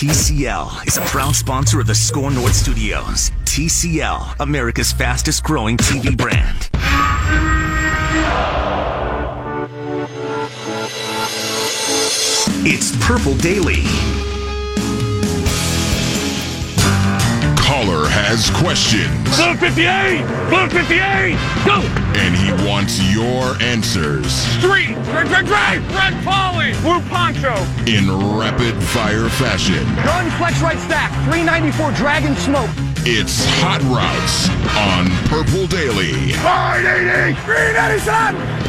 TCL is a proud sponsor of the Skor North Studios. TCL, America's fastest growing TV brand. It's Purple Daily. Caller has questions. Blue 58! Blue 58! Go! And he wants your answers. Street! Red, red, red! Red Polly! Blue Poncho! In rapid fire fashion. Gun flex right stack. 394 Dragon Smoke. It's Hot Routes on Purple Daily. 580! 397!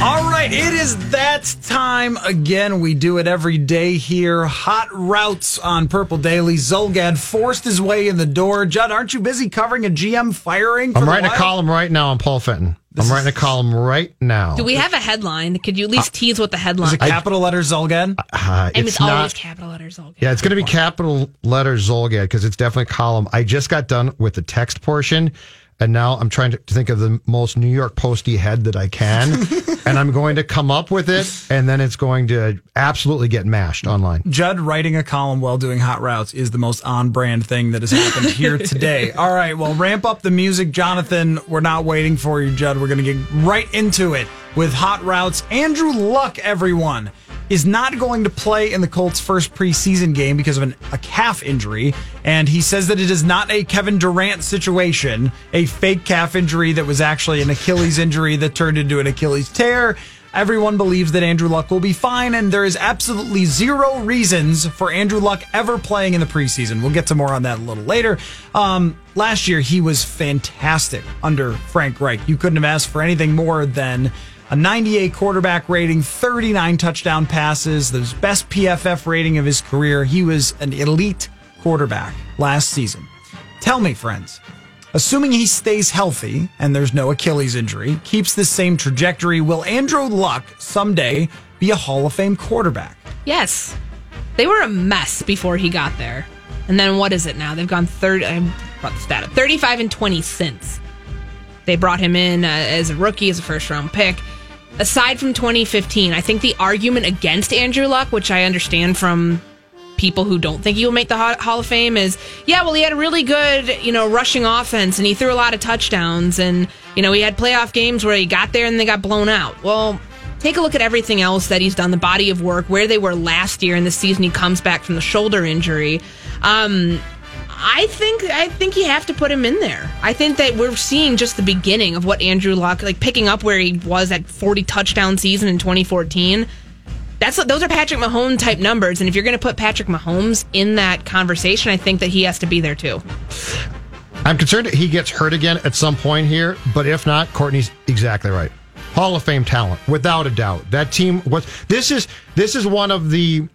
All right, it is that time again. We do it every day here. Hot routes on Purple Daily. Zulgad forced his way in the door. Judd, aren't you busy covering a GM firing? I'm writing a column right now on Paul Fenton. This I'm writing a column right now. Do we have a headline? Could you at least uh, tease what the headline? Is it capital letters Zulgad? Uh, it's, it's not, always capital letters Zulgad. Yeah, it's going to be capital letters Zulgad because it's definitely a column. I just got done with the text portion. And now I'm trying to think of the most New York Posty head that I can. and I'm going to come up with it. And then it's going to absolutely get mashed online. Judd writing a column while doing hot routes is the most on brand thing that has happened here today. All right. Well, ramp up the music, Jonathan. We're not waiting for you, Judd. We're going to get right into it with hot routes. Andrew Luck, everyone is not going to play in the Colts' first preseason game because of an, a calf injury. And he says that it is not a Kevin Durant situation, a fake calf injury that was actually an Achilles injury that turned into an Achilles tear. Everyone believes that Andrew Luck will be fine, and there is absolutely zero reasons for Andrew Luck ever playing in the preseason. We'll get to more on that a little later. Um, last year, he was fantastic under Frank Reich. You couldn't have asked for anything more than a 98 quarterback rating, 39 touchdown passes, the best PFF rating of his career. He was an elite quarterback last season. Tell me, friends, assuming he stays healthy and there's no Achilles injury, keeps the same trajectory, will Andrew Luck someday be a Hall of Fame quarterback? Yes. They were a mess before he got there. And then what is it now? They've gone 30, I brought the stat up, 35 and 20 since. They brought him in uh, as a rookie, as a first round pick aside from 2015, I think the argument against Andrew Luck, which I understand from people who don't think he will make the Hall of Fame, is yeah, well, he had a really good, you know, rushing offense and he threw a lot of touchdowns and, you know, he had playoff games where he got there and they got blown out. Well, take a look at everything else that he's done, the body of work, where they were last year and the season he comes back from the shoulder injury. Um, I think I think you have to put him in there. I think that we're seeing just the beginning of what Andrew Luck like picking up where he was at 40 touchdown season in 2014. That's those are Patrick Mahomes type numbers, and if you're going to put Patrick Mahomes in that conversation, I think that he has to be there too. I'm concerned that he gets hurt again at some point here, but if not, Courtney's exactly right. Hall of Fame talent, without a doubt. That team was. This is this is one of the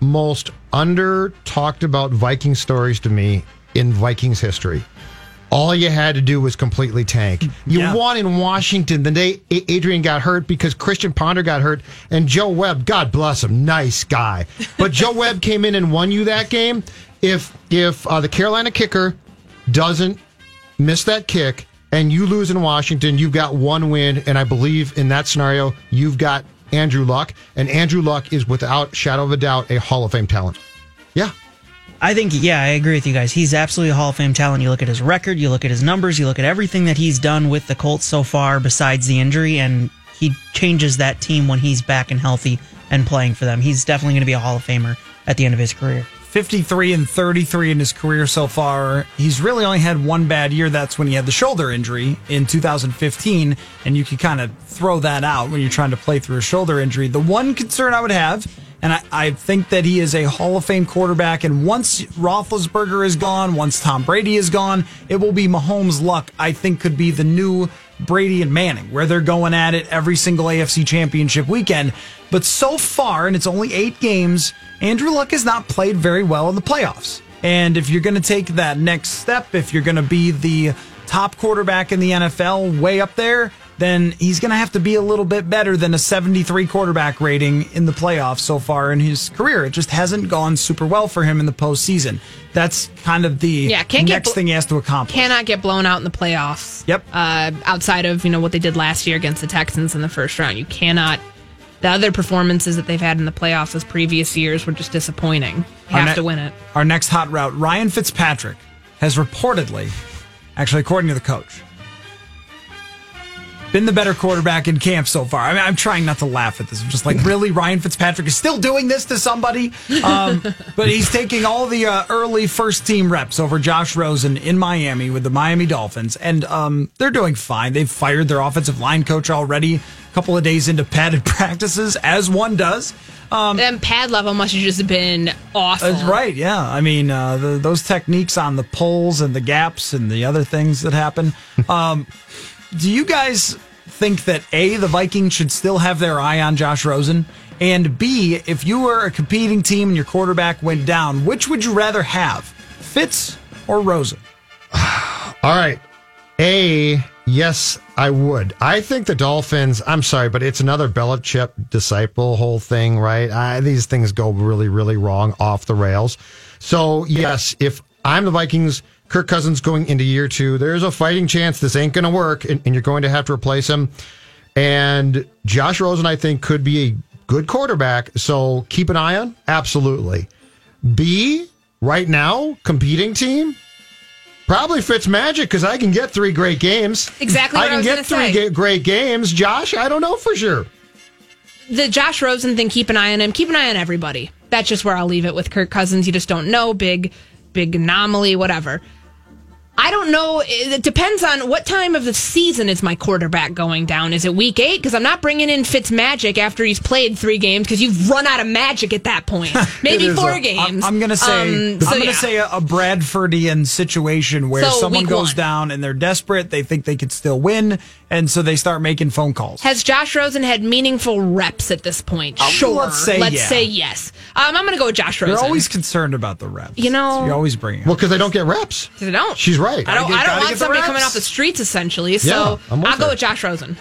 most under talked about Viking stories to me in Vikings history. All you had to do was completely tank. You yeah. won in Washington the day Adrian got hurt because Christian Ponder got hurt and Joe Webb, God bless him, nice guy. But Joe Webb came in and won you that game. If if uh, the Carolina kicker doesn't miss that kick and you lose in Washington, you've got one win. And I believe in that scenario, you've got Andrew Luck, and Andrew Luck is without shadow of a doubt a Hall of Fame talent. Yeah. I think, yeah, I agree with you guys. He's absolutely a Hall of Fame talent. You look at his record, you look at his numbers, you look at everything that he's done with the Colts so far besides the injury, and he changes that team when he's back and healthy and playing for them. He's definitely going to be a Hall of Famer at the end of his career. 53 and 33 in his career so far. He's really only had one bad year. That's when he had the shoulder injury in 2015. And you can kind of throw that out when you're trying to play through a shoulder injury. The one concern I would have, and I, I think that he is a Hall of Fame quarterback. And once Roethlisberger is gone, once Tom Brady is gone, it will be Mahomes' luck, I think, could be the new Brady and Manning, where they're going at it every single AFC championship weekend. But so far, and it's only eight games, Andrew Luck has not played very well in the playoffs. And if you're going to take that next step, if you're going to be the top quarterback in the NFL way up there, then he's going to have to be a little bit better than a 73 quarterback rating in the playoffs so far in his career. It just hasn't gone super well for him in the postseason. That's kind of the Yeah, can't get next bl- thing he has to accomplish. Cannot get blown out in the playoffs. Yep. Uh, outside of you know what they did last year against the Texans in the first round, you cannot. The other performances that they've had in the playoffs as previous years were just disappointing. You have ne- to win it. Our next hot route, Ryan Fitzpatrick, has reportedly, actually according to the coach, been the better quarterback in camp so far. I mean, I'm trying not to laugh at this. I'm just like, really, Ryan Fitzpatrick is still doing this to somebody? Um, but he's taking all the uh, early first team reps over Josh Rosen in Miami with the Miami Dolphins, and um, they're doing fine. They've fired their offensive line coach already. A couple of days into padded practices, as one does. Um, and pad level must have just been awful. that's right. Yeah. I mean, uh, the, those techniques on the pulls and the gaps and the other things that happen. Um, do you guys think that A, the Vikings should still have their eye on Josh Rosen? And B, if you were a competing team and your quarterback went down, which would you rather have, Fitz or Rosen? All right. A, yes, I would. I think the Dolphins, I'm sorry, but it's another Belichick disciple whole thing, right? I, these things go really, really wrong off the rails. So, yes, if I'm the Vikings, Kirk Cousins going into year two, there's a fighting chance this ain't going to work and, and you're going to have to replace him. And Josh Rosen, I think, could be a good quarterback. So keep an eye on. Absolutely. B, right now, competing team, Probably Fitzmagic because I can get three great games. Exactly I what I can was get three ga- great games. Josh, I don't know for sure. the Josh Rosen thing, keep an eye on him. Keep an eye on everybody. That's just where I'll leave it with Kirk Cousins. You just don't know. Big, big anomaly, whatever. I don't know. It depends on what time of the season is my quarterback going down. Is it week eight? Because I'm not bringing in Fitz Magic after he's played three games because you've run out of magic at that point. Maybe four a- games. I'm, I'm gonna say Um, so I'm gonna yeah. say a, a Bradfordian situation where So, someone goes one. down and they're desperate. They think they could still win, and so they start making phone calls. Has Josh Rosen had meaningful reps at this point? Um, Sure. let's say Let's yeah. say yes. Um, I'm going to go with Josh Rosen. You're always concerned about the reps. You know- you're always bringing. Well, because they don't get reps. They don't. She's right. I don't. Get- I don't want somebody coming off the streets essentially. So I'm with I'll go her. with Josh Rosen.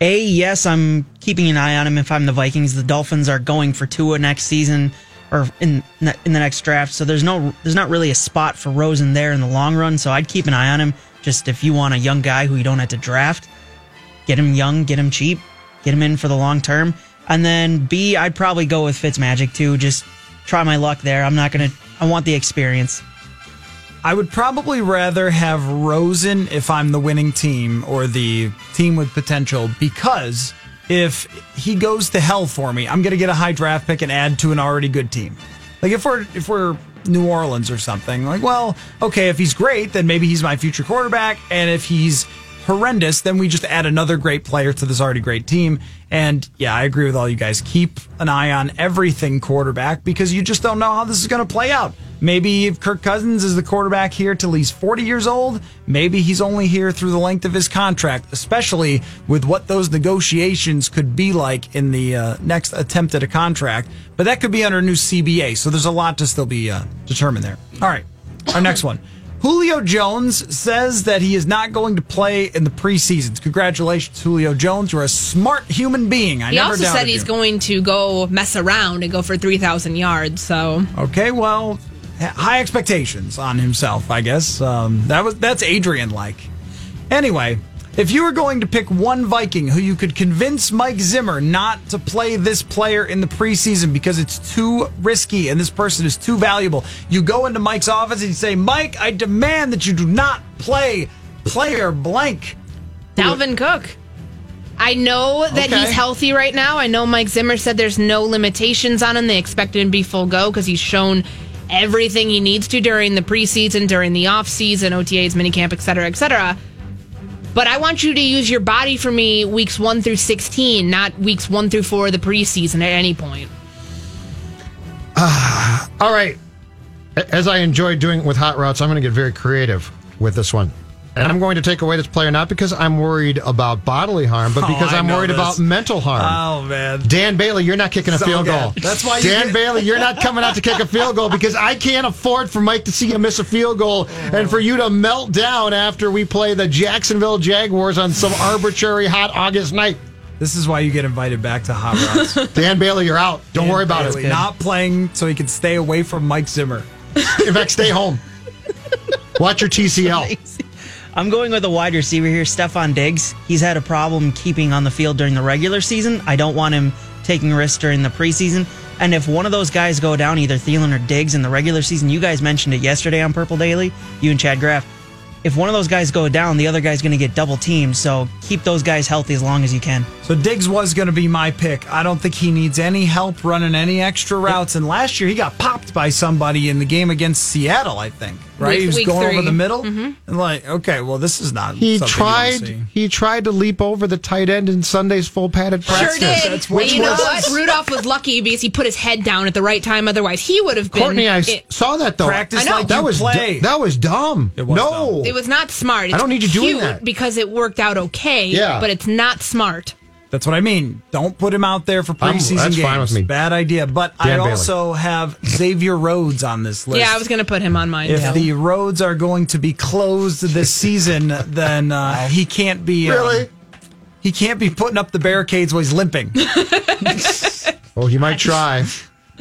A, yes, I'm keeping an eye on him if I'm the Vikings. The Dolphins are going for Tua next season or in in the next draft, so there's no there's not really a spot for Rosen there in the long run. So I'd keep an eye on him. Just if you want a young guy who you don't have to draft, get him young, get him cheap, get him in for the long term. And then B, I'd probably go with Fitzmagic too. Just try my luck there. I'm not gonna. I want the experience. I would probably rather have Rosen if I'm the winning team or the team with potential because if he goes to hell for me, I'm going to get a high draft pick and add to an already good team. Like if we're if we're New Orleans or something, like well, okay, if he's great, then maybe he's my future quarterback, and if he's horrendous, then we just add another great player to this already great team. And yeah, I agree with all you guys. Keep an eye on everything quarterback because you just don't know how this is going to play out. Maybe if Kirk Cousins is the quarterback here till he's 40 years old, maybe he's only here through the length of his contract, especially with what those negotiations could be like in the uh, next attempt at a contract. But that could be under a new CBA, so there's a lot to still be uh, determined there. All right, our next one. Julio Jones says that he is not going to play in the preseasons. Congratulations, Julio Jones. You're a smart human being. I He also said he's you. going to go mess around and go for three thousand yards. So Okay, well, high expectations on himself, I guess. Um, that was that's Adrian like. Anyway, if you were going to pick one Viking who you could convince Mike Zimmer not to play this player in the preseason because it's too risky and this person is too valuable, you go into Mike's office and you say, "Mike, I demand that you do not play player blank." Dalvin Cook. I know that Okay. he's healthy right now. I know Mike Zimmer said there's no limitations on him. They expect him to be full go because he's shown everything he needs to during the preseason, during the offseason, OTAs, minicamp, et cetera, et cetera. But I want you to use your body for me weeks one through 16, not weeks one through four of the preseason at any point. Ah, all right. As I enjoy doing it with hot routes, I'm going to get very creative with this one. And I'm going to take away this player not because I'm worried about bodily harm, but Oh, because I I'm worried this. about mental harm. Oh man. Dan Bailey, you're not kicking a So field good. goal. That's why Dan Bailey, you're not coming out to kick a field goal because I can't afford for Mike to see you miss a field goal oh. and for you to melt down after we play the Jacksonville Jaguars on some arbitrary hot August night. This is why you get invited back to Hot Routes. Dan Bailey, you're out. Don't worry about Bailey it. Not playing so he can stay away from Mike Zimmer. In fact, stay home. Watch your TCL. I'm going with a wide receiver here, Stefon Diggs. He's had a problem keeping on the field during the regular season. I don't want him taking risks during the preseason. And if one of those guys go down, either Thielen or Diggs in the regular season, you guys mentioned it yesterday on Purple Daily, you and Chad Graff. If one of those guys go down, the other guy's going to get double teamed. So keep those guys healthy as long as you can. So Diggs was going to be my pick. I don't think he needs any help running any extra routes. And last year he got popped by somebody in the game against Seattle, I think. Right? Week- he was week going over three. Mm-hmm. the middle. And like, okay, well, this is not. He something you tried. see. He tried to leap over the tight end in Sunday's full padded practice. Sure practice. did. That's But you know was- what? Rudolph was lucky because he put his head down at the right time. Otherwise, he would have been. Courtney, I it, saw that though. Practice I know. like that you was play. du- that was dumb. It was no, dumb. it was not smart. It's I don't need you doing that. because it worked out okay. Yeah. but it's not smart. That's what I mean. Don't put him out there for I'm- preseason that's games. fine with me. Bad idea. But Dan I Bailey. also have Xavier Rhodes on this list. Yeah, I was going to put him on mine. If too. the roads are going to be closed this season, then uh, he can't be. um, really. he can't be putting up the barricades while he's limping. Oh, he might try.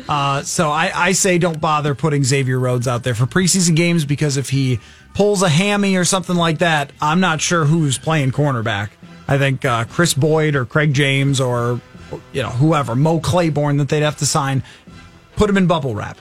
Uh, so I, I say don't bother putting Xavier Rhodes out there for preseason games because if he pulls a hammy or something like that, I'm not sure who's playing cornerback. I think uh, Chris Boyd or Craig James or you know whoever Mo Claiborne that they'd have to sign, put him in bubble wrap.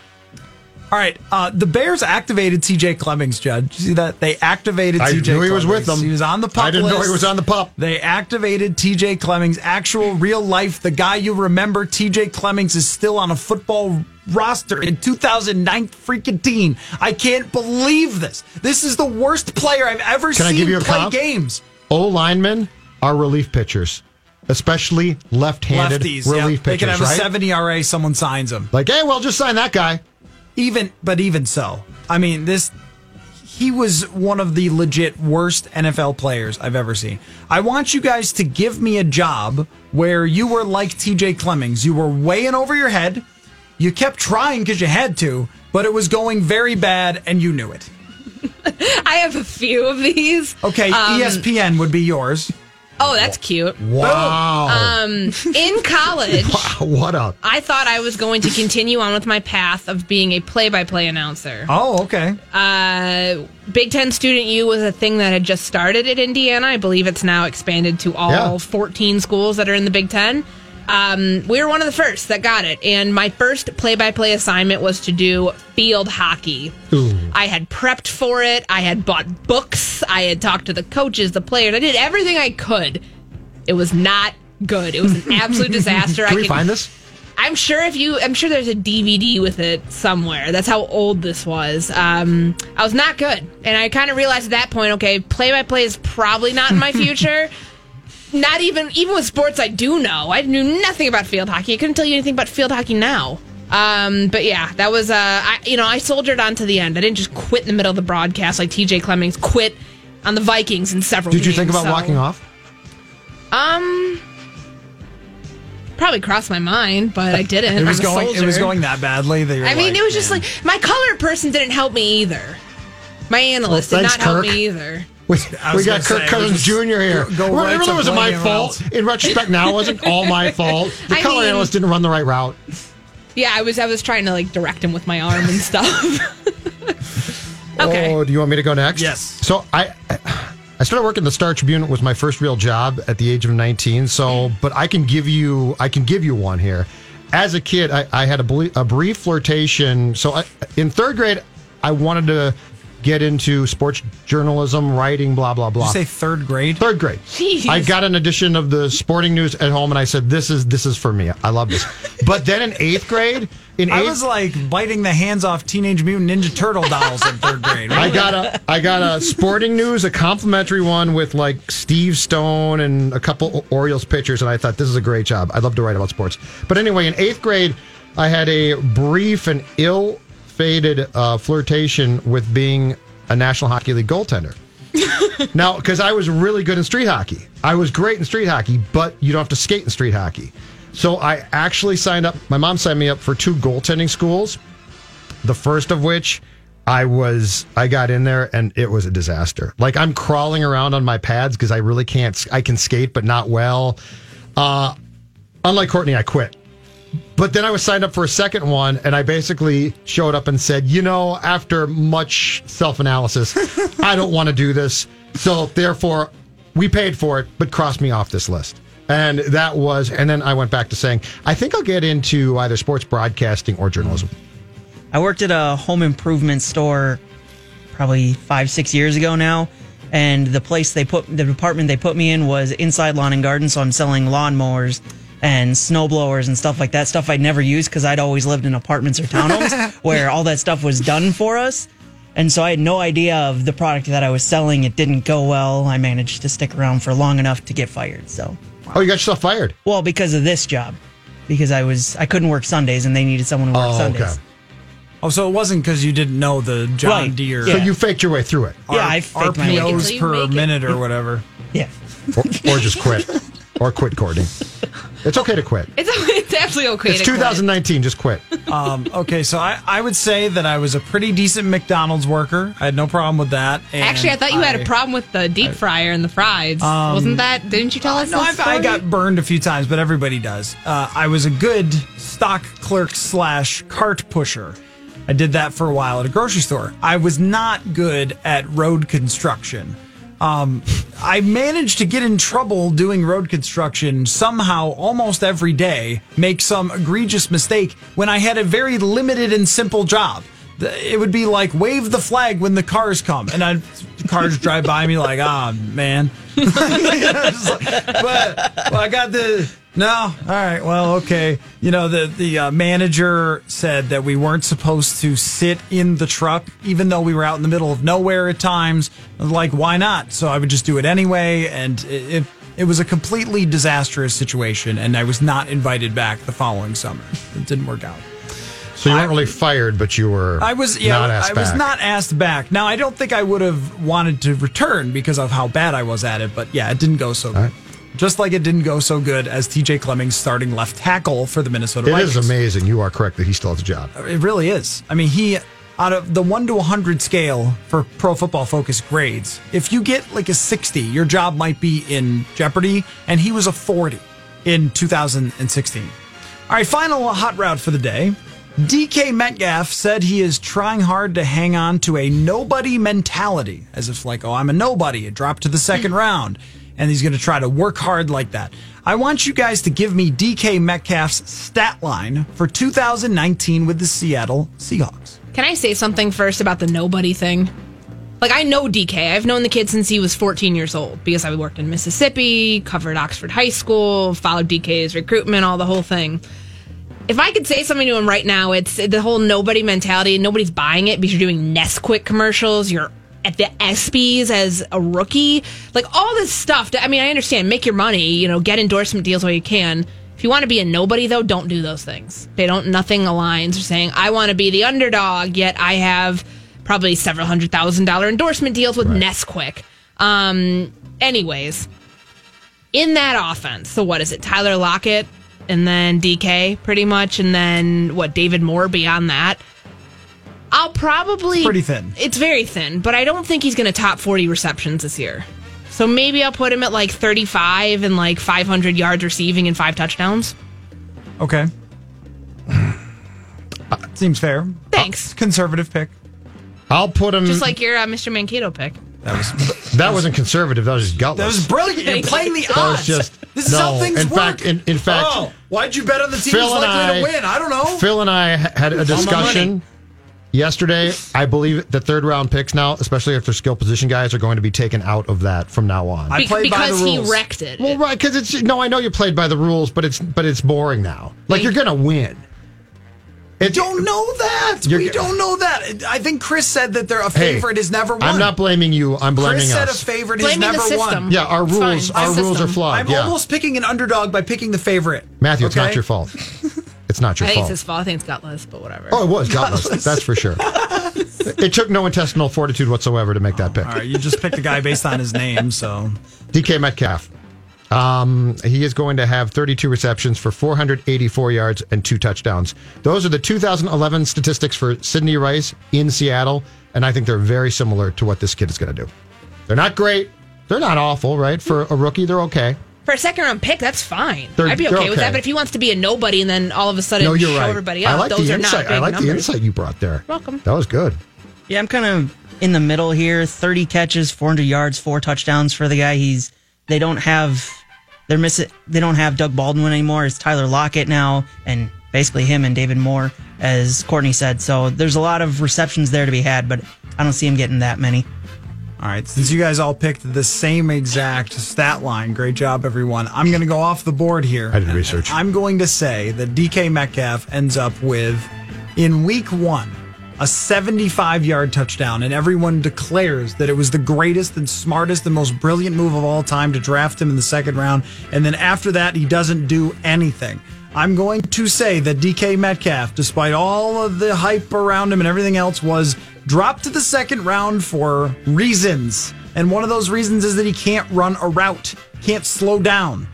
All right, uh, the Bears activated T.J. Clemmings. Judge, see that they activated I T.J. knew he was with them. He was on the pup I didn't know he was on the pup. They activated TJ Clemmings, actual real life. The guy you remember, TJ Clemmings, is still on a football roster in 2009 freaking team. I can't believe this. This is the worst player I've ever Can I seen give you a play comp? games. O linemen are relief pitchers, especially left-handed Lefties, relief yeah. They can pitchers. have a right? 7 ERA, someone signs them. Like, hey, well, just sign that guy. Even, but even so, I mean, this he was one of the legit worst NFL players I've ever seen. I want you guys to give me a job where you were like TJ Clemmings. You were way in over your head. You kept trying because you had to, but it was going very bad and you knew it. I have a few of these. Okay, Um, ESPN would be yours. Oh, that's cute. Wow. Um, in college, what up? I thought I was going to continue on with my path of being a play-by-play announcer. Oh, okay. Uh, Big Ten Student U was a thing that had just started at Indiana. I believe it's now expanded to all Yeah. 14 schools that are in the Big Ten. Um, we were one of the first that got it, and my first play-by-play assignment was to do field hockey. I had prepped for it. I had bought books. I had talked to the coaches, the players. I did everything I could. It was not good. It was an absolute disaster. Can I we find this? I'm sure if you, I'm sure there's a DVD with it somewhere. That's how old this was. Um, I was not good, and I kind of realized at that point, okay, play by play is probably not in my future. Not even, even with sports I do know, I knew nothing about field hockey. I couldn't tell you anything about field hockey now. Um, but yeah, that was, uh, I, you know, I soldiered on to the end. I didn't just quit in the middle of the broadcast like TJ Clemmings quit on the Vikings in several. Did you think about so- walking off? Um, probably crossed my mind, but I didn't. It was I'm going. It was going that badly. That you're I mean, like, it was just man. like my color person didn't help me either. My analyst Well, did thanks, not help me either. We, we got Kirk say, Cousins Jr. here. go right it to really wasn't my fault. everyone In retrospect, now it wasn't all my fault. The I color mean- analyst didn't run the right route. Yeah, I was I was trying to like direct him with my arm and stuff. okay. Oh, do you want me to go next? Yes. So I, I started working at the Star Tribune. It was my first real job at the age of 19. So, but I can give you, I can give you one here. As a kid, I, I had a, ble- a brief flirtation. So I, in third grade, I wanted to get into sports journalism, writing, blah blah blah. Did you say third grade? Third grade. Jeez. I got an edition of the Sporting News at home, and I said, "This is this is for me. I love this." But then in eighth grade, in I eighth, was like biting the hands off Teenage Mutant Ninja Turtle dolls in third grade. I got a I got a Sporting News, a complimentary one with like Steve Stone and a couple Orioles pitchers, and I thought this is a great job. I'd love to write about sports. But anyway, in eighth grade, I had a brief and ill-fated uh, flirtation with being a National Hockey League goaltender. now, because I was really good in street hockey. I was great in street hockey, but you don't have to skate in street hockey. So I actually signed up. My mom signed me up for two goaltending schools. The first of which I was, I got in there and it was a disaster. Like I'm crawling around on my pads because I really can't. I can skate, but not well. Uh, unlike Courtney, I quit. But then I was signed up for a second one, and I basically showed up and said, you know, after much self analysis, I don't want to do this. So therefore, we paid for it, but cross me off this list. And that was, and then I went back to saying, I think I'll get into either sports broadcasting or journalism. I worked at a home improvement store probably five, six years ago now. And the place they put, the department they put me in was inside lawn and garden. So I'm selling lawnmowers and snow blowers and stuff like that. Stuff I'd never used because I'd always lived in apartments or townhomes where all that stuff was done for us. And so I had no idea of the product that I was selling. It didn't go well. I managed to stick around for long enough to get fired. So, Oh, you got yourself fired. well, because of this job, because I was I couldn't work Sundays and they needed someone to work Oh, Sundays. okay. Oh, so it wasn't because you didn't know the John Right. Deere So you faked your way through it, Yeah, I faked my way. Make it RPOs per make it. minute or whatever. Yeah. or, or just quit, or quit, Courtney. It's okay to quit. It's, it's absolutely okay. It's to quit. 2019. Just quit. Um, okay, so I, I would say that I was a pretty decent McDonald's worker. I had no problem with that. and Actually, I thought you had a problem with the deep fryer and the fries. Wasn't that? Didn't you tell us? Um, No, this I've, I story? got burned a few times, but everybody does. Uh, I was a good stock clerk slash cart pusher. I did that for a while at a grocery store. I was not good at road construction. Um, I managed to get in trouble doing road construction somehow almost every day, make some egregious mistake when I had a very limited and simple job. It would be like wave the flag when the cars come, and I cars drive by me like, ah, man. But I got the no. All right. Well, okay. You know, the the uh, manager said that we weren't supposed to sit in the truck, even though we were out in the middle of nowhere at times. Like, why not? So I would just do it anyway, and it. it it was a completely disastrous situation, and I was not invited back the following summer. It didn't work out. So you weren't really fired, but you were. I was yeah, Not asked I was back. not asked back. Now I don't think I would have wanted to return because of how bad I was at it, but yeah, it didn't go so right. Just like it didn't go so good as TJ Clemmings starting left tackle for the Minnesota It Vikings. is amazing. You are correct that he still has a job. It really is. I mean, he out of the 1 to 100 scale for pro football focus grades, if you get like a 60, your job might be in jeopardy and he was a 40 in 2016. All right, final hot route for the day. DK Metcalf said he is trying hard to hang on to a nobody mentality, as if like, oh, I'm a nobody, it dropped to the second round, and he's going to try to work hard like that. I want you guys to give me DK Metcalf's stat line for 2019 with the Seattle Seahawks. Can I say something first about the nobody thing? Like I know DK. I've known the kid since he was 14 years old because I worked in Mississippi, covered Oxford High School, followed DK's recruitment, all the whole thing. If I could say something to him right now, it's the whole nobody mentality. Nobody's buying it because you're doing Nesquik commercials. You're at the ESPYS as a rookie. Like all this stuff. I mean, I understand. Make your money. You know, get endorsement deals while you can. If you want to be a nobody, though, don't do those things. They don't. Nothing aligns. You're saying I want to be the underdog, yet I have probably several hundred thousand dollar endorsement deals with Nesquik. Um. Anyways, in that offense, so what is it? Tyler Lockett and then DK, pretty much, and then what? David Moore beyond that. I'll probably pretty thin. It's very thin, but I don't think he's going to top 40 receptions this year. So maybe I'll put him at like 35 and like 500 yards receiving and five touchdowns. Okay. Seems fair. Thanks. Conservative pick. I'll put him. Just like your uh, Mr. Mankato pick. That was that wasn't conservative. That was just gutless. that was brilliant. You're playing the That was odds. just- this is no. how things In work. fact- in- in fact- oh, why'd you bet on the team Phil who's and likely I- to win? I don't know. Phil and I had a discussion yesterday. I believe the third round picks now, especially if they're skill position guys, are going to be taken out of that from now on. I Be- played by the because he wrecked it. well, right, because it's no. I know you played by the rules, but it's but it's boring now. Like you're gonna win. It, don't know that. We don't know that. I think Chris said that they're a Hey, favorite has never won. I'm not blaming you. I'm blaming us. Chris said a favorite has Blaming the never system. won. yeah, our It's rules. fine. Our It's rules are flawed. I'm yeah, almost picking an underdog by picking the favorite. Matthew, it's not your fault. It's not your I your think it's his fault. I think it's gutless, but whatever. Oh, it was gutless. That's for sure. It took no intestinal fortitude whatsoever to make that pick. All right, you just picked a guy based on his name, so DK Metcalf. Um, he is going to have 32 receptions for 484 yards and two touchdowns. Those are the 2011 statistics for Sidney Rice in Seattle, and I think they're very similar to what this kid is going to do. They're not great. They're not awful, right? For a rookie, they're okay. For a second round pick, that's fine. They're- I'd be they're okay, with that. But if he wants to be a nobody and then all of a sudden No, you're show right. everybody I like those the are insight. not big I like the insight you brought there. Welcome. That was good. Yeah, I'm kind of in the middle here. 30 catches, 400 yards, four touchdowns for the guy. He's they don't have they're missing they don't have Doug Baldwin anymore. It's Tyler Lockett now and basically him and David Moore as Courtney said. So there's a lot of receptions there to be had, but I don't see him getting that many. All right, since you guys all picked the same exact stat line, great job, everyone. I'm going to go off the board here. I did research. I'm going to say that DK Metcalf ends up with, in week one, a 75 yard touchdown, and everyone declares that it was the greatest and smartest and most brilliant move of all time to draft him in the second round. And then after that, he doesn't do anything. I'm going to say that DK Metcalf, despite all of the hype around him and everything else, was dropped to the second round for reasons. And one of those reasons is that he can't run a route, can't slow down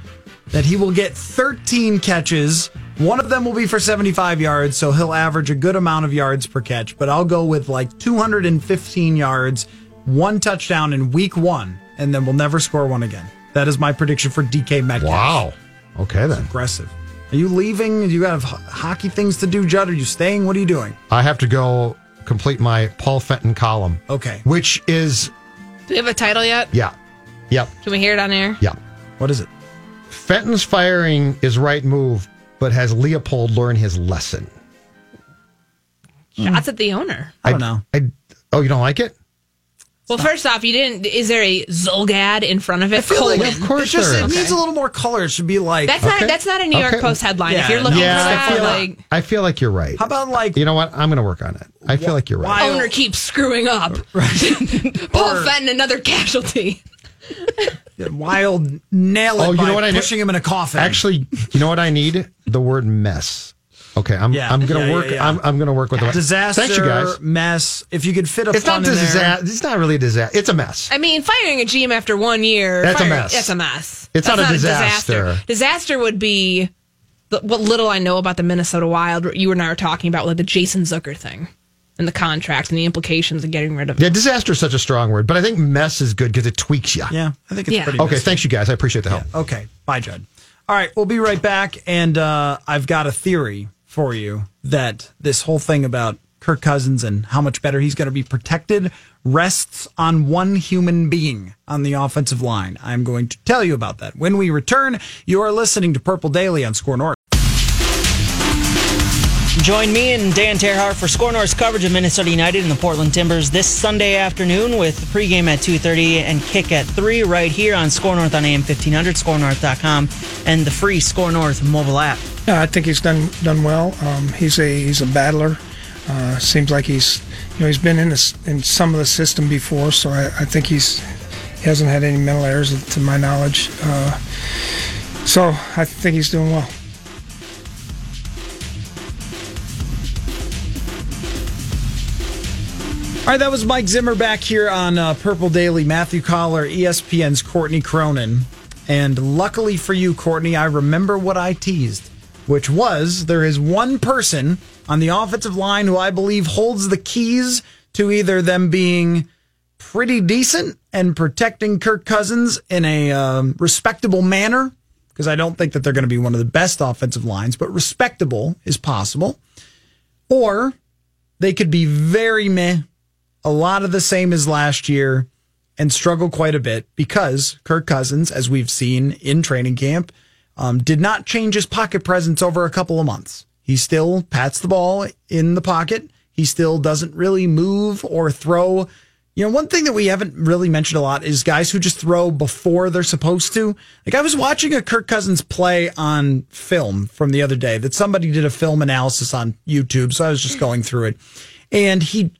that he will get 13 catches. One of them will be for 75 yards, so he'll average a good amount of yards per catch. But I'll go with like 215 yards, one touchdown in week one, and then we'll never score one again. That is my prediction for DK Metcalf. Wow. Okay, then. Aggressive. Are you leaving? Do you have hockey things to do, Judd? Are you staying? What are you doing? I have to go complete my Paul Fenton column. Okay. Which is, Do we have a title yet? yeah. Yep. Can we hear it on air? Yeah. What is it? Fenton's firing is right move, but has Leipold learned his lesson? Shots at the owner. I don't know. I, oh, you don't like it? Well, first off, you didn't. Is there a Zulgad in front of it? Colon. of course It's just, there it is. needs a little more color. It should be like. That's Okay. not. That's not a New York Okay. Post headline. if you're looking yeah, for I that, feel, like I feel like you're right. how about like You know what? I'm going to work on it. I feel like you're right. Why- owner keeps screwing up. Paul Fenton, another casualty. wild nail it Oh, you by know what I need? pushing him in a coffin? Actually, you know what I need? The word mess. Okay, I'm Yeah, I'm gonna yeah, work. yeah, yeah. I'm I'm gonna work with the disaster, Thanks, you guys. mess. If you could fit a It's fun not in there. disaster. It's not really a disaster. It's a mess. I mean, firing a GM after one year. That's a firing- mess. That's a mess. It's That's not a disaster. disaster. Disaster would be the, what little I know about the Minnesota Wild. You and I were talking about like the Jason Zucker thing and the contract and the implications of getting rid of. Yeah, disaster is such a strong word, but I think mess is good because it tweaks you. Yeah, I think it's Yeah. pretty. Okay, messy. thanks you guys. I appreciate the help. Okay, bye, Judd. All right, we'll be right back, and uh, I've got a theory for you that this whole thing about Kirk Cousins and how much better he's going to be protected rests on one human being on the offensive line. I'm going to tell you about that when we return. You are listening to Purple Daily on Skor North. Join me and Dan Terhar for Skor North's coverage of Minnesota United and the Portland Timbers this Sunday afternoon with pregame at 2.30 and kick at 3 right here on Skor North on AM 1500, skornorth.com, and the free Skor North mobile app. Yeah, I think he's done done well. Um, he's a he's a battler. Uh, seems like he's you know he's been in this in some of the system before, so I, I think he's he hasn't had any mental errors to my knowledge. Uh, so I think he's doing well. All right, that was Mike Zimmer back here on uh, Purple Daily. Matthew Coller, ESPN's Courtney Cronin. And luckily for you, Courtney, I remember what I teased, which was there is one person on the offensive line who I believe holds the keys to either them being pretty decent and protecting Kirk Cousins in a um, respectable manner, because I don't think that they're going to be one of the best offensive lines, but respectable is possible. Or they could be very meh, a lot of the same as last year, and struggle quite a bit because Kirk Cousins, as we've seen in training camp, um, did not change his pocket presence over a couple of months. He still pats the ball in the pocket. He still doesn't really move or throw. You know, one thing that we haven't really mentioned a lot is guys who just throw before they're supposed to. Like I was watching a Kirk Cousins play on film from the other day that somebody did a film analysis on YouTube. So I was just going through it and he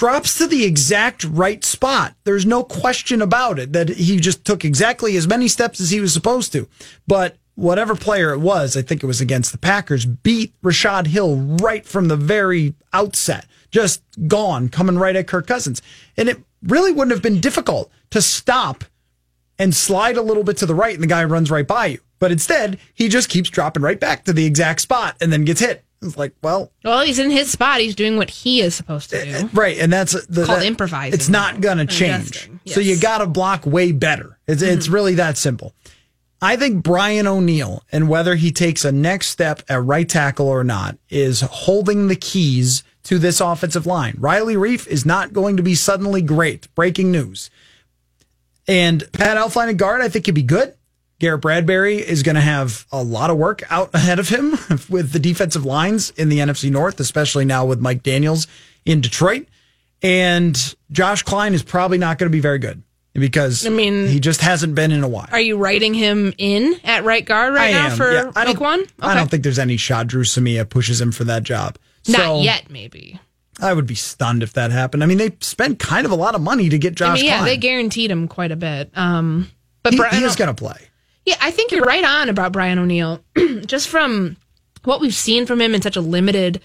drops to the exact right spot. There's no question about it that he just took exactly as many steps as he was supposed to. But whatever player it was, I think it was against the Packers, beat Rashod Hill right from the very outset. Just gone, coming right at Kirk Cousins. And it really wouldn't have been difficult to stop and slide a little bit to the right and the guy runs right by you. But instead, he just keeps dropping right back to the exact spot and then gets hit. It's like, well, Well, he's in his spot. He's doing what he is supposed to do. right, and that's the, Called that- improvising It's not going to change. Adjusting, So you got to block way better. It's it's Mm-hmm. really that simple. I think Brian O'Neill and whether he takes a next step at right tackle or not is holding the keys to this offensive line. Riley Reiff is not going to be suddenly great. Breaking news. And Pat Elflein at guard, I think could be good. Garrett Bradbury is going to have a lot of work out ahead of him with the defensive lines in the NFC North, especially now with Mike Daniels in Detroit. And Josh Kline is probably not going to be very good because I mean- he just hasn't been in a while. Are you writing him in at right guard right I now am, for yeah. I week don't- I don't think there's any shot Dru Samia pushes him for that job. Not So, yet, maybe. I would be stunned if that happened. I mean, they spent kind of a lot of money to get Josh I mean, yeah, Kline. they guaranteed him quite a bit. Um, but he, Brian, he is going to play. yeah, I think you're right on about Brian O'Neill. Just from what we've seen from him in such a limited,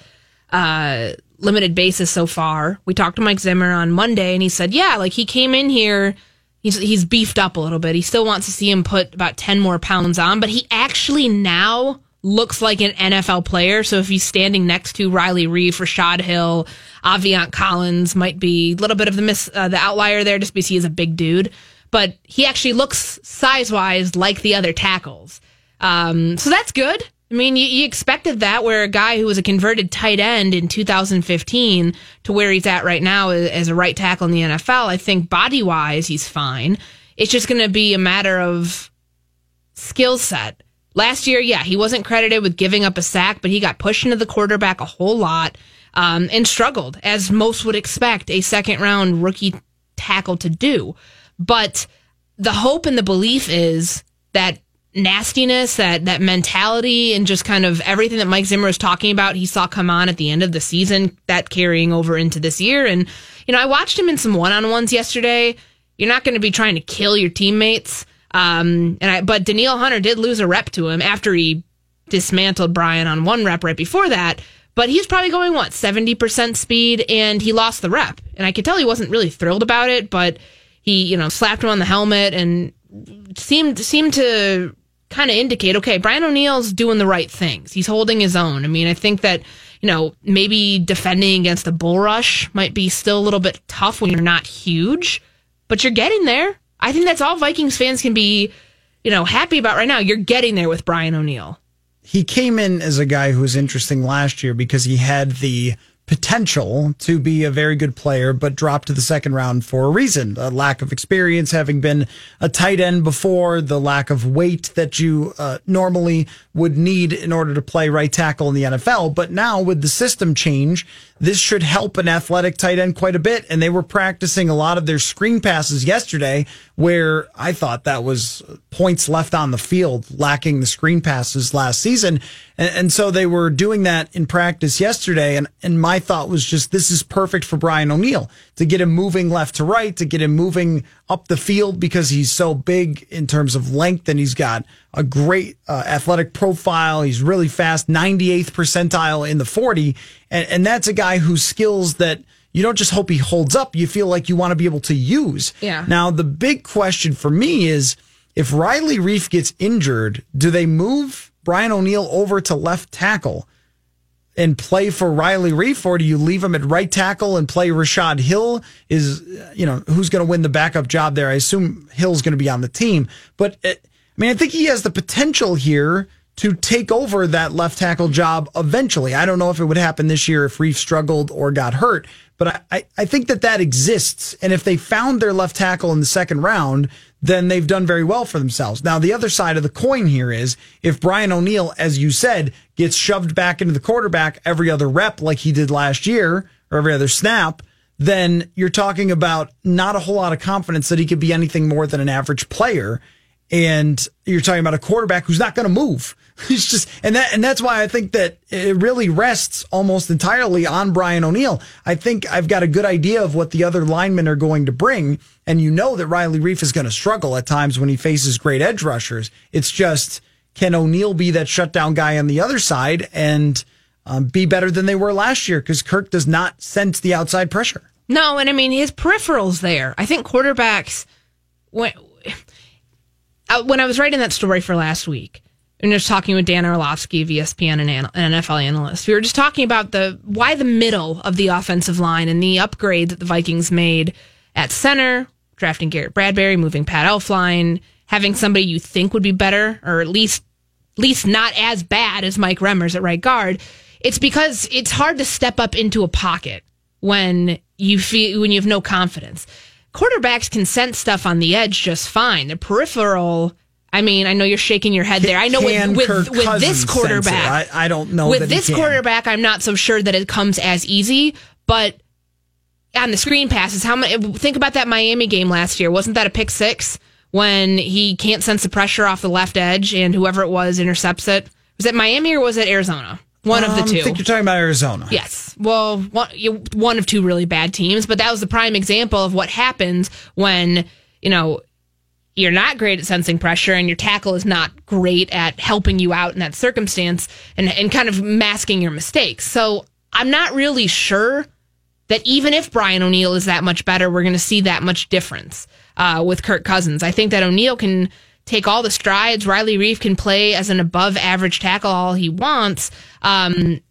uh, limited basis so far. We talked to Mike Zimmer on Monday, and he said, yeah, like he came in here. He's, he's beefed up a little bit. He still wants to see him put about 10 more pounds on, but he actually now looks like an NFL player. So if he's standing next to Riley Reiff, Rashod Hill, Aviante Collins might be a little bit of the miss, uh, the outlier there just because he is a big dude, but he actually looks size wise like the other tackles. Um, so that's good. I mean, you, you expected that where a guy who was a converted tight end in 2015 to where he's at right now as a right tackle in the NFL. I think body wise, he's fine. It's just going to be a matter of skill set. Last year, yeah, he wasn't credited with giving up a sack, but he got pushed into the quarterback a whole lot um, and struggled, as most would expect a second round rookie tackle to do. But the hope and the belief is that nastiness, that that mentality, and just kind of everything that Mike Zimmer was talking about, he saw come on at the end of the season, that carrying over into this year. And you know, I watched him in some one on ones yesterday. You're not going to be trying to kill your teammates. Um, and I, but Danielle Hunter did lose a rep to him after he dismantled Brian on one rep right before that. But he's probably going what seventy percent speed, and he lost the rep. And I could tell he wasn't really thrilled about it, but he, you know, slapped him on the helmet and seemed seemed to kind of indicate, okay, Brian O'Neill's doing the right things. He's holding his own. I mean, I think that you know maybe defending against a bull rush might be still a little bit tough when you're not huge, but you're getting there. I think that's all Vikings fans can be, you know, happy about right now. You're getting there with Brian O'Neill. he came in as a guy who was interesting last year because he had the potential to be a very good player, but dropped to the second round for a reason. A lack of experience, having been a tight end before, the lack of weight that you uh, normally would need in order to play right tackle in the NFL. But now with the system change, this should help an athletic tight end quite a bit. And they were practicing a lot of their screen passes yesterday, where I thought that was points left on the field, lacking the screen passes last season. And, and so they were doing that in practice yesterday. And, and my thought was just this is perfect for Brian O'Neill to get him moving left to right, to get him moving up the field because he's so big in terms of length and he's got a great uh, athletic profile. He's really fast, 98th percentile in the 40. And, and that's a guy whose skills that you don't just hope he holds up, you feel like you want to be able to use. Yeah. Now, the big question for me is if Riley Reiff gets injured, do they move Brian O'Neill over to left tackle and play for Riley Reiff, or do you leave him at right tackle and play Rashod Hill? Is, you know, who's going to win the backup job there? I assume Hill's going to be on the team. But, uh, I mean, I think he has the potential here to take over that left tackle job eventually. I don't know if it would happen this year if Reiff struggled or got hurt, but I, I, think that that exists. And if they found their left tackle in the second round, then they've done very well for themselves. Now, the other side of the coin here is if Brian O'Neill, as you said, gets shoved back into the quarterback every other rep like he did last year or every other snap, then you're talking about not a whole lot of confidence that he could be anything more than an average player. And you're talking about a quarterback who's not going to move. He's just, and that, and that's why I think that it really rests almost entirely on Brian O'Neill. I think I've got a good idea of what the other linemen are going to bring. And you know that Riley Reiff is going to struggle at times when he faces great edge rushers. It's just, can O'Neill be that shutdown guy on the other side and um, be better than they were last year? Because Kirk does not sense the outside pressure. No, and I mean his peripherals there. I think quarterbacks when Uh, when I was writing that story for last week, and just talking with Dan Orlovsky of ESPN and an NFL analyst, we were just talking about the why the middle of the offensive line and the upgrade that the Vikings made at center, drafting Garrett Bradbury, moving Pat Elflein, having somebody you think would be better, or at least least not as bad as Mike Remmers at right guard. It's because it's hard to step up into a pocket when you feel when you have no confidence. Quarterbacks can sense stuff on the edge just fine. The peripheral. I mean, I know you're shaking your head there. I know with with, with this quarterback, I, I don't know. with this quarterback, I'm not so sure that it comes as easy. But on the screen passes, how many? Think about that Miami game last year. Wasn't that a pick six when he can't sense the pressure off the left edge and whoever it was intercepts it? Was it Miami or was it Arizona? One of the Um, two. I think you're talking about Arizona. Yes. Well, one, you- one of two really bad teams, but that was the prime example of what happens when, you know, you're not great at sensing pressure and your tackle is not great at helping you out in that circumstance and, and kind of masking your mistakes. So I'm not really sure that even if Brian O'Neill is that much better, we're going to see that much difference uh, with Kirk Cousins. I think that O'Neill can take all the strides. Riley Reiff can play as an above average tackle all he wants. Um,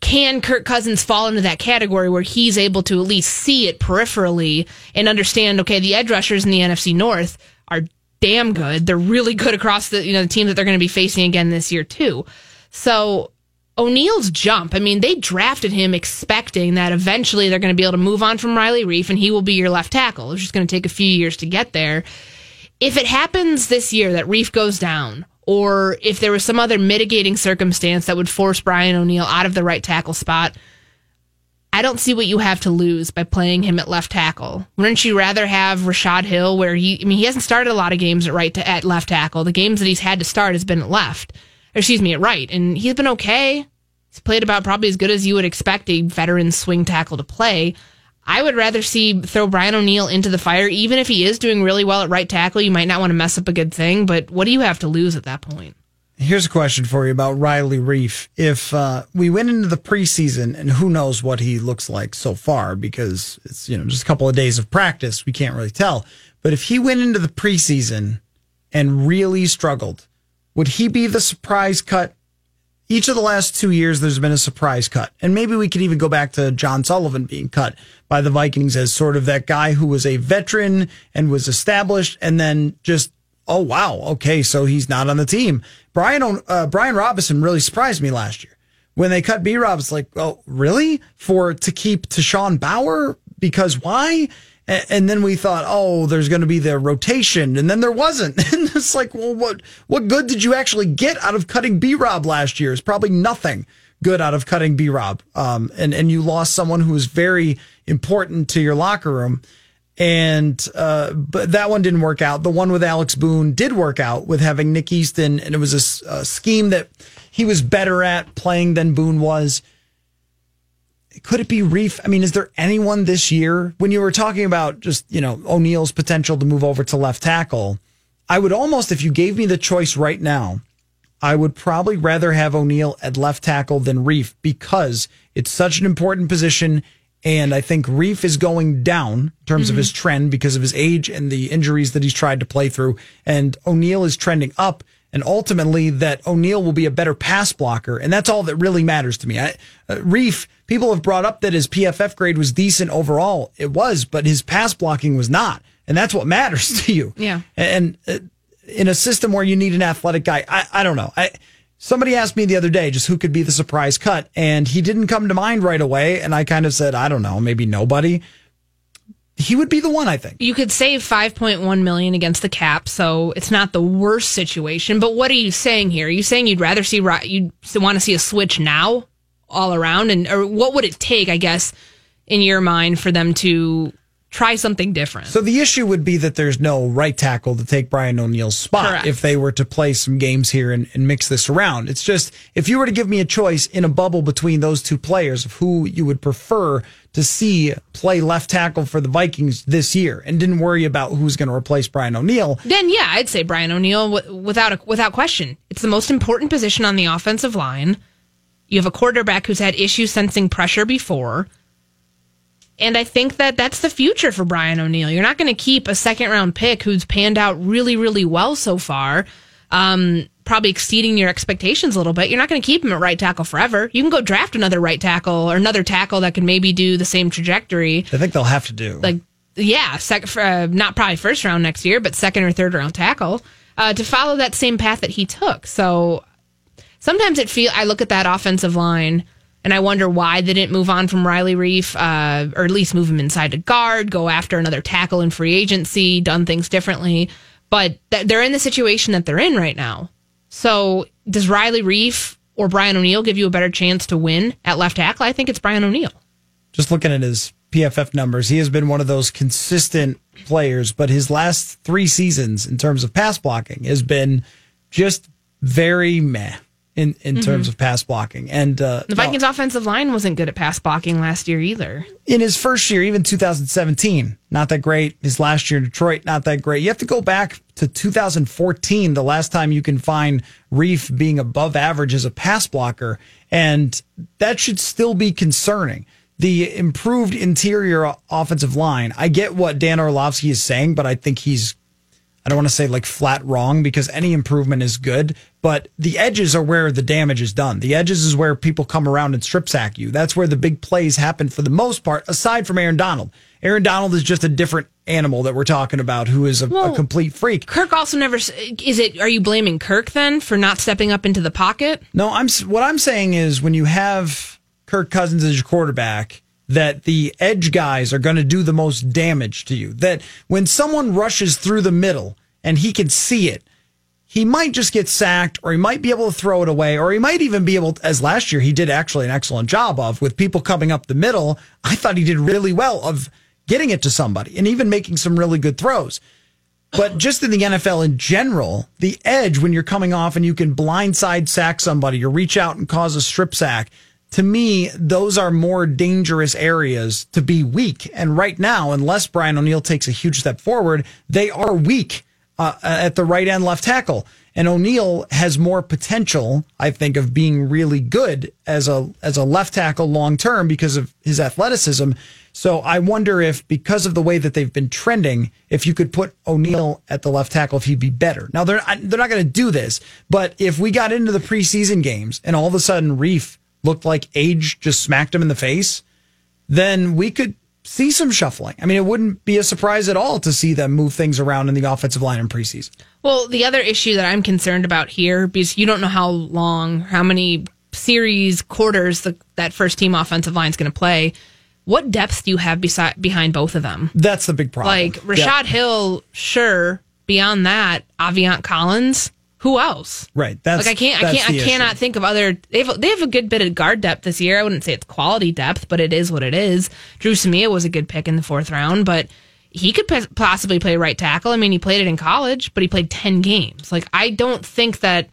can Kirk Cousins fall into that category where he's able to at least see it peripherally and understand, okay, the edge rushers in the NFC North are damn good. They're really good across the, you know, the team that they're going to be facing again this year too. So O'Neill's jump, I mean, they drafted him expecting that eventually they're going to be able to move on from Riley Reiff and he will be your left tackle. It's just going to take a few years to get there. If it happens this year that Reiff goes down, or if there was some other mitigating circumstance that would force Brian O'Neill out of the right tackle spot, I don't see what you have to lose by playing him at left tackle. Wouldn't you rather have Rashod Hill, where he, I mean, he hasn't started a lot of games at right to, at left tackle. The games that he's had to start has been at left, or excuse me, at right, and he's been okay. He's played about probably as good as you would expect a veteran swing tackle to play. I would rather see throw Brian O'Neill into the fire, even if he is doing really well at right tackle. You might not want to mess up a good thing, but what do you have to lose at that point? Here's a question for you about Riley Reiff. If uh, we went into the preseason, and who knows what he looks like so far, because it's you know just a couple of days of practice, we can't really tell. But if he went into the preseason and really struggled, would he be the surprise cut? Each of the last two years, there's been a surprise cut, and maybe we could even go back to John Sullivan being cut by the Vikings as sort of that guy who was a veteran and was established, and then just oh wow, okay, so he's not on the team. Brian uh, Brian Robison really surprised me last year when they cut B Rob. It's like, oh really? For to keep Tashawn Bower because why? And, then we thought, oh, there's going to be the rotation, and then there wasn't. And it's like, well, what what good did you actually get out of cutting B Rob last year? It's probably nothing good out of cutting B Rob. Um, and and you lost someone who was very important to your locker room and uh, but that one didn't work out. The one with Alex Boone did work out with having Nick Easton, and it was a scheme that he was better at playing than Boone was. Could it be Reiff? I mean, is there anyone this year when you were talking about just you know O'Neill's potential to move over to left tackle? I would almost, if you gave me the choice right now, I would probably rather have O'Neill at left tackle than Reiff because it's such an important position. And I think Reiff is going down in terms of his trend because of his age and the injuries that he's tried to play through. And O'Neill is trending up. And ultimately, that O'Neill will be a better pass blocker. And that's all that really matters to me. I, uh, Reiff, people have brought up that his PFF grade was decent overall. It was, but his pass blocking was not. And that's what matters to you. Yeah. And, uh, in a system where you need an athletic guy, I, I don't know. I, somebody asked me the other day just who could be the surprise cut, and he didn't come to mind right away. And I kind of said, I don't know, maybe nobody. He would be the one, I think. You could save 5.1 million against the cap, so it's not the worst situation. But what are you saying here? Are you saying you'd rather see Ri- you want to see a switch now, all around, and or what would it take? I guess in your mind for them to try something different. So the issue would be that there's no right tackle to take Brian O'Neill's spot Correct. if they were to play some games here and, and mix this around. It's just if you were to give me a choice in a bubble between those two players of who you would prefer to see play left tackle for the Vikings this year and didn't worry about who's going to replace Brian O'Neill, then yeah, I'd say Brian O'Neill w- without a, without question. It's the most important position on the offensive line. You have a quarterback who's had issues sensing pressure before. And I think that that's the future for Brian O'Neill. You're not going to keep a second round pick who's panned out really, really well so far, um, probably exceeding your expectations a little bit. You're not going to keep him at right tackle forever. You can go draft another right tackle or another tackle that can maybe do the same trajectory. I think they'll have to do. Like, yeah, sec- uh, not probably first round next year, but second or third round tackle uh, to follow that same path that he took. So sometimes it feel I look at that offensive line and I wonder why they didn't move on from Riley Reiff, uh, or at least move him inside to guard, go after another tackle in free agency, done things differently. But th- they're in the situation that they're in right now. So does Riley Reiff or Brian O'Neill give you a better chance to win at left tackle? I think it's Brian O'Neill. just looking at his PFF numbers, he has been one of those consistent players, but his last three seasons in terms of pass blocking has been just very meh in, in terms of pass blocking. And uh, The Vikings offensive line wasn't good at pass blocking last year either. in his first year, even 2017, not that great. His last year in Detroit, not that great. You have to go back to 2014, the last time you can find Reiff being above average as a pass blocker. And that should still be concerning. The improved interior offensive line, I get what Dan Orlovsky is saying, but I think he's I don't want to say like flat wrong because any improvement is good, but the edges are where the damage is done. The edges is where people come around and strip sack you. That's where the big plays happen for the most part, aside from Aaron Donald. Aaron Donald is just a different animal that we're talking about who is a, a complete freak. Kirk also never is it are you blaming Kirk then for not stepping up into the pocket? No, I'm what I'm saying is when you have Kirk Cousins as your quarterback, that the edge guys are going to do the most damage to you. That when someone rushes through the middle and he can see it, he might just get sacked, or he might be able to throw it away, or he might even be able, to, as last year he did actually an excellent job of with people coming up the middle. I thought he did really well of getting it to somebody and even making some really good throws. But just in the NFL in general, the edge when you're coming off and you can blindside sack somebody or reach out and cause a strip sack, to me, those are more dangerous areas to be weak. And right now, unless Brian O'Neill takes a huge step forward, they are weak uh, at the right end left tackle. And O'Neill has more potential, I think, of being really good as a as a left tackle long term because of his athleticism. So I wonder if, because of the way that they've been trending, if you could put O'Neill at the left tackle, if he'd be better. Now they're they're not going to do this, but if we got into the preseason games and all of a sudden Reiff looked like age just smacked him in the face, then we could see some shuffling. I mean, it wouldn't be a surprise at all to see them move things around in the offensive line in preseason. Well, the other issue that I'm concerned about here, because you don't know how long, how many series, quarters the, that first team offensive line is going to play. What depth do you have beside, behind both of them? That's the big problem. Like Rashod Yeah. Hill, sure. Beyond that, Aviante Collins. Who else? Right. That's like I can't, I can't, I the issue. cannot think of other. They have, they have a good bit of guard depth this year. I wouldn't say it's quality depth, but it is what it is. Dru Samia was a good pick in the fourth round, but he could pos- possibly play right tackle. I mean, he played it in college, but he played ten games. Like I don't think that,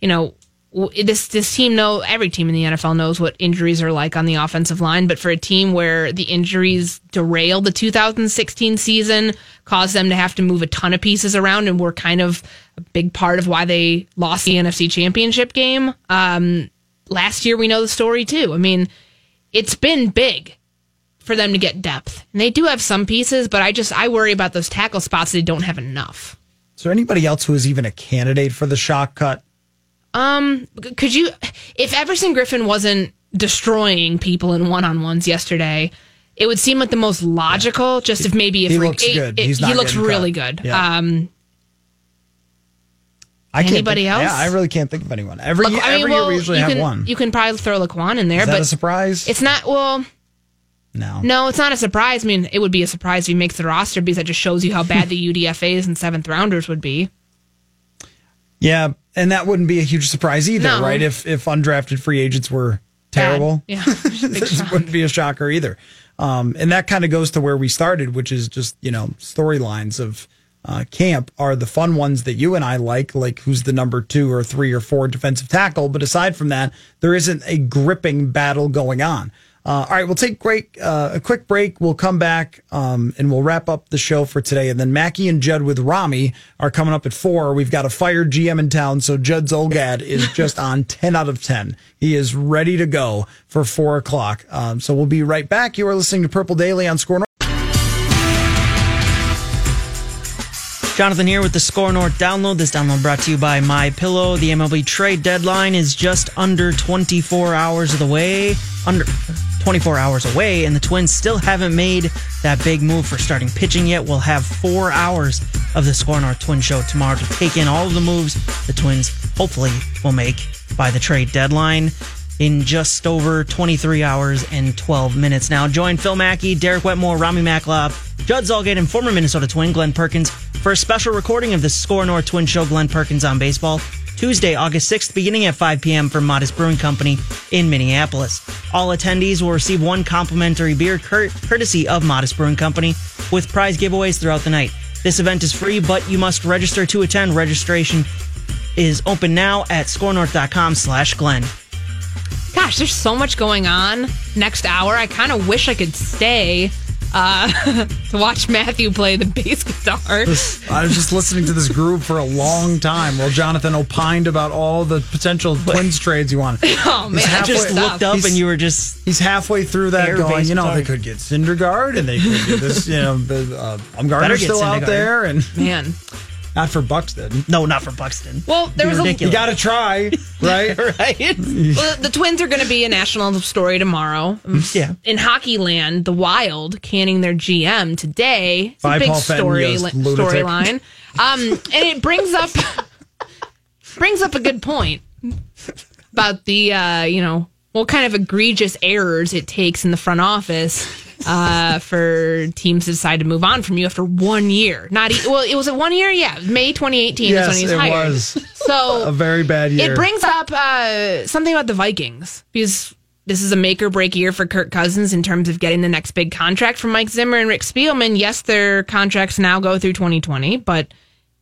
you know, this this team know every team in the NFL knows what injuries are like on the offensive line, but for a team where the injuries derailed the 2016 season, caused them to have to move a ton of pieces around, and were kind of a big part of why they lost the NFC Championship game. Um, last year, we know the story too. I mean, it's been big for them to get depth, and they do have some pieces, but I just I worry about those tackle spots. They don't have enough. Is there anybody else who is even a candidate for the shock cut? Um, could you, if Everson Griffen wasn't destroying people in one on ones yesterday, it would seem like the most logical. Just if maybe if He looks it- good. it- He's not he looks really cut. good. Yeah. Um, I can't Anybody think- else? Yeah, I really can't think of anyone. Every, Laquan- every year we usually you have can, one. You can probably throw Laquan in there, Is but a surprise? it's not. Well, no. no, it's not a surprise. I mean, it would be a surprise if he makes the roster because that just shows you how bad the UDFA's and seventh rounders would be. Yeah, and that wouldn't be a huge surprise either, No. right? If if undrafted free agents were terrible. Yeah. Big this wouldn't be a shocker either. Um, and that kind of goes to where we started, which is just, you know, storylines of uh, camp are the fun ones that you and I like, like who's the number two or three or four defensive tackle. But aside from that, there isn't a gripping battle going on. Uh, all right, we'll take break, uh, a quick break. We'll come back um, and we'll wrap up the show for today. And then Mackey and Judd with Rami are coming up at four. We've got a fired GM in town, so Judd Zulgad is just on 10 out of 10. He is ready to go for four o'clock. Um, so we'll be right back. You are listening to Purple Daily on Skor Jonathan here with the Skor North download. This download brought to you by My Pillow. The MLB trade deadline is just under 24 hours of the way, under 24 hours away, and the Twins still haven't made that big move for starting pitching yet. We'll have four hours of the Skor North Twin Show tomorrow to take in all of the moves the Twins hopefully will make by the trade deadline in just over 23 hours and 12 minutes. Now, join Phil Mackey, Derek Wetmore, Rami Macklop, Judd Zulgad, and former Minnesota Twin Glenn Perkins for a special recording of the Skor North Twin Show Glenn Perkins on Baseball. Tuesday, August 6th, beginning at 5 p.m. from Modist Brewing Company in Minneapolis. All attendees will receive one complimentary beer cur- courtesy of Modist Brewing Company with prize giveaways throughout the night. This event is free, but you must register to attend. Registration is open now at skornorth.com slash Glenn. Gosh, there's so much going on next hour. I kind of wish I could stay uh, to watch Matthew play the bass guitar. I was just listening to this groove for a long time while Jonathan opined about all the potential Twins trades you wanted. Oh man, I just Looked up and you were just He's halfway through that going, you know, guitar. they could get Syndergaard and they could get this, you know, the, uh, get still out there and Man, not for Buxton. no, not for Buxton. well, there was a, You got to try, right? right? well, the Twins are going to be a national story tomorrow. yeah. In hockey land, the Wild canning their GM today. It's Bye, a big Paul story storyline. Um, and it brings up brings up a good point about the uh, you know what kind of egregious errors it takes in the front office uh, for teams to decide to move on from you after one year. Not e- well, it was a one year, yeah. May 2018 is when he was it hired. was. So A very bad year. it brings up uh, something about the Vikings because this is a make or break year for Kirk Cousins in terms of getting the next big contract from Mike Zimmer and Rick Spielman. Yes, their contracts now go through 2020, but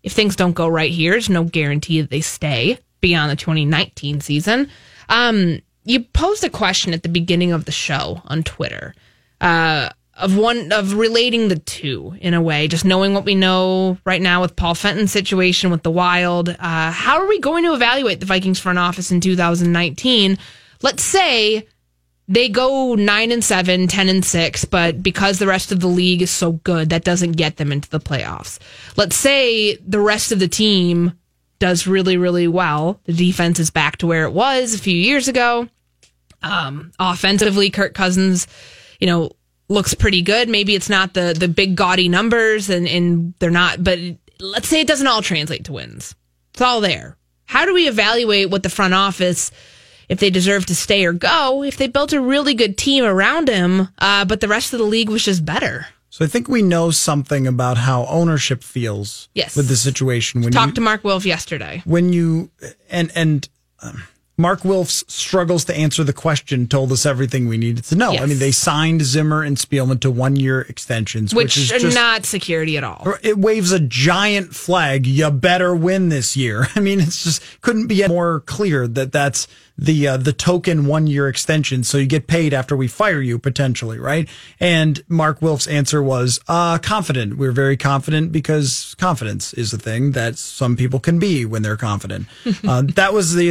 if things don't go right here, there's no guarantee that they stay beyond the 2019 season. Um, you posed a question at the beginning of the show on Twitter uh, of one of relating the two in a way, just knowing what we know right now with Paul Fenton's situation with the Wild. Uh, how are we going to evaluate the Vikings front office in 2019? Let's say they go nine and seven, 10 and six, but because the rest of the league is so good, that doesn't get them into the playoffs. Let's say the rest of the team does really, really well. The defense is back to where it was a few years ago. Um, offensively, Kirk Cousins, you know, looks pretty good. Maybe it's not the the big gaudy numbers, and and they're not. But let's say it doesn't all translate to wins. It's all there. How do we evaluate what the front office? If they deserve to stay or go, if they built a really good team around him, uh, but the rest of the league was just better. So I think we know something about how ownership feels Yes. with the situation. When you Talked you, to Mark Wilf yesterday. when you and and um, Mark Wilf's struggles to answer the question told us everything we needed to know. I mean, they signed Zimmer and Spielman to one year extensions, which, which, is are just not security at all. it waves a giant flag. You better win this year. I mean, it's just couldn't be more clear that that's the uh, the token one year extension. So you get paid after we fire you potentially, right? And Mark Wilf's answer was uh, confident. We're very confident because confidence is a thing that some people can be when they're confident. uh, that was the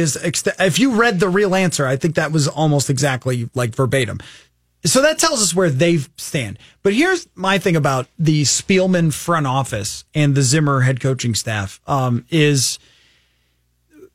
if you read the real answer, I think that was almost exactly like verbatim. So that tells us where they stand. But here's my thing about the Spielman front office and the Zimmer head coaching staff um, is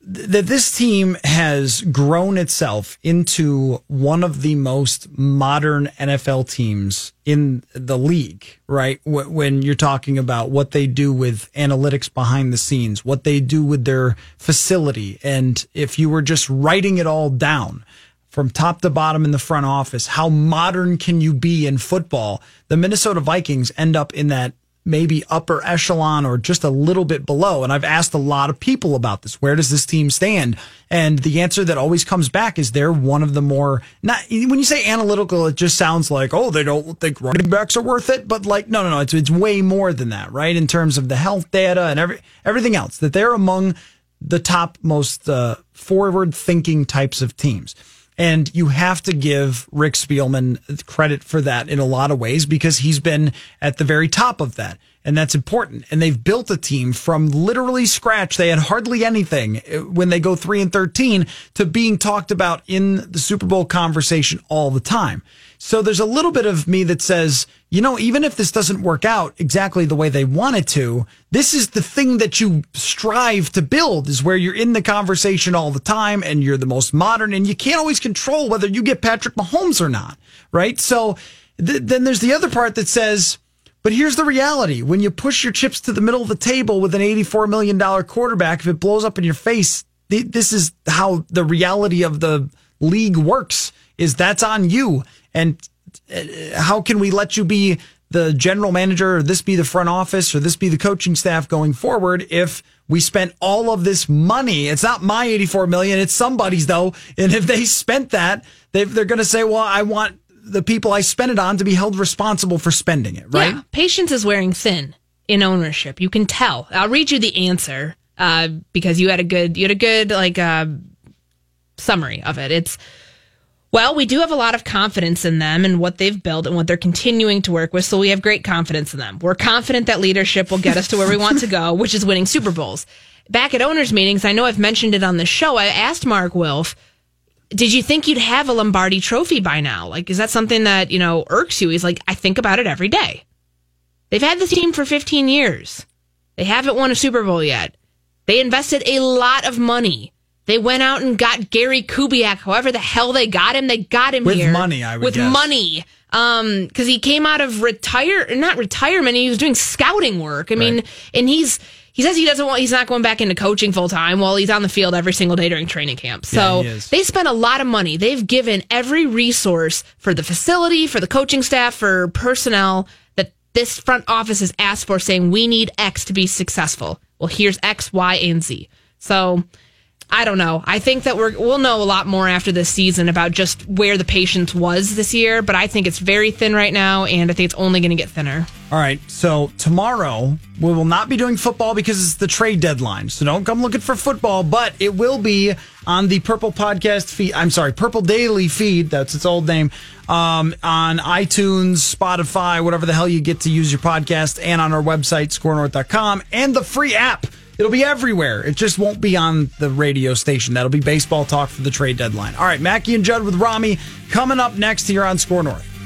that this team has grown itself into one of the most modern NFL teams in the league, right? When you're talking about what they do with analytics behind the scenes, what they do with their facility. And if you were just writing it all down, from top to bottom in the front office. How modern can you be in football? The Minnesota Vikings end up in that maybe upper echelon or just a little bit below. And I've asked a lot of people about this. Where does this team stand? And the answer that always comes back is they're one of the more not when you say analytical, it just sounds like, oh, they don't think running backs are worth it. But like, no, no, no, it's it's way more than that, right? In terms of the health data and every everything else, that they're among the top most uh, forward thinking types of teams. And you have to give Rick Spielman credit for that in a lot of ways because he's been at the very top of that. And that's important. And they've built a team from literally scratch. They had hardly anything uh, when they go three and 13 to being talked about in the Super Bowl conversation all the time. So there's a little bit of me that says, you know, even if this doesn't work out exactly the way they want it to, this is the thing that you strive to build is where you're in the conversation all the time and you're the most modern and you can't always control whether you get Patrick Mahomes or not. Right. So th- then there's the other part that says, but here's the reality. When you push your chips to the middle of the table with an $84 million quarterback, if it blows up in your face, this is how the reality of the league works is that's on you. And uh, how can we let you be the general manager or this be the front office or this be the coaching staff going forward if we spent all of this money it's not my 84 million it's somebody's though and if they spent that they are going to say well i want the people i spent it on to be held responsible for spending it right Yeah, patience is wearing thin in ownership. You can tell. I'll read you the answer uh, because you had a good you had a good like uh, summary of it. It's well, we do have a lot of confidence in them and what they've built and what they're continuing to work with. So we have great confidence in them. We're confident that leadership will get us to where we want to go, which is winning Super Bowls. Back at owners' meetings, I know I've mentioned it on the show. I asked Mark Wilf, did you think you'd have a Lombardi trophy by now? Like, is that something that, you know, irks you? He's like, I think about it every day. They've had this team for 15 years. They haven't won a Super Bowl yet. They invested a lot of money. They went out and got Gary Kubiak, however the hell they got him. They got him With here money, I would with guess. money. Um, because he came out of retire, not retirement. He was doing scouting work. I mean, and he's he says he doesn't want. He's not going back into coaching full time. while he's on the field every single day during training camp. So Yeah, they spent a lot of money. They've given every resource for the facility, for the coaching staff, for personnel that this front office has asked for, saying we need X to be successful. Well, here's X, Y, and Z. So I don't know. I think that we're we'll know a lot more after this season about just where the patience was this year, but I think it's very thin right now, and I think it's only going to get thinner. All right. So tomorrow we will not be doing football because it's the trade deadline. So don't come looking for football, but it will be on the Purple Podcast feed. I'm sorry, Purple Daily feed. That's its old name. Um, on iTunes, Spotify, whatever the hell you get to use your podcast, and on our website, skornorth.com, and the free app. It'll be everywhere. It just won't be on the radio station. That'll be baseball talk for the trade deadline. All right, Mackey and Judd with Rami coming up next here on Skor North.